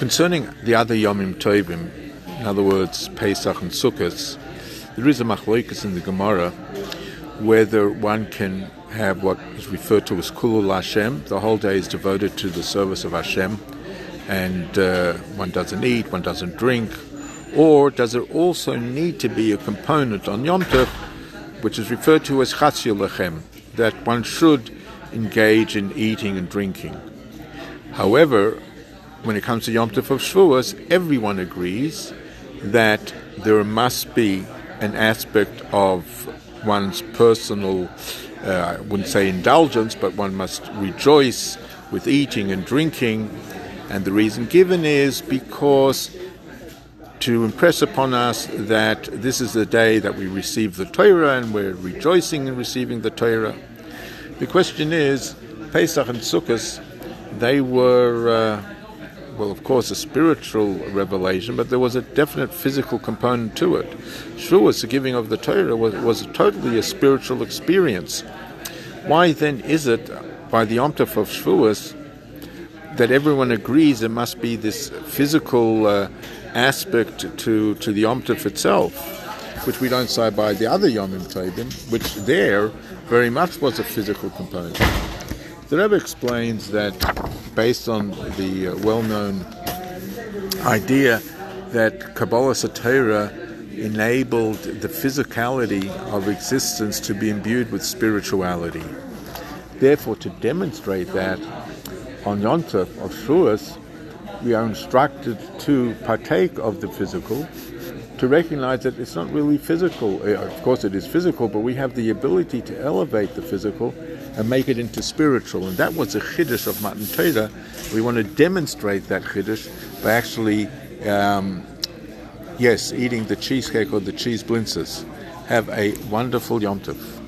Concerning the other Yomim Tovim, in other words, Pesach and Sukkot, there is a machloikas in the Gemara whether one can have what is referred to as Kulul Hashem. The whole day is devoted to the service of Hashem, and uh, one doesn't eat, one doesn't drink, or does it also need to be a component on Yom Tov, which is referred to as Chatzil Lechem, that one should engage in eating and drinking. However, when it comes to Yom Tov of Shavuos, everyone agrees that there must be an aspect of one's personal, uh, I wouldn't say indulgence, but one must rejoice with eating and drinking. And the reason given is because to impress upon us that this is the day that we receive the Torah and we're rejoicing in receiving the Torah. The question is, Pesach and Sukkot, they were. Uh, well, of course, a spiritual revelation, but there was a definite physical component to it. Shavuos, the giving of the Torah, was, was totally a spiritual experience. Why then is it, by the Yom of Shavuos, that everyone agrees there must be this physical uh, aspect to, to the Yom itself, which we don't say by the other Yom Tovim, which there very much was a physical component. The Rebbe explains that based on the uh, well-known idea that Kabbalas HaTorah enabled the physicality of existence to be imbued with spirituality. Therefore, to demonstrate that on Yom Tov of Shavuos, we are instructed to partake of the physical, to recognize that it's not really physical. Uh, of course, it is physical, but we have the ability to elevate the physical and make it into spiritual. And that was a chiddush of Matan Torah. We want to demonstrate that chiddush by actually, um, yes, eating the cheesecake or the cheese blintzes. Have a wonderful Yom Tov.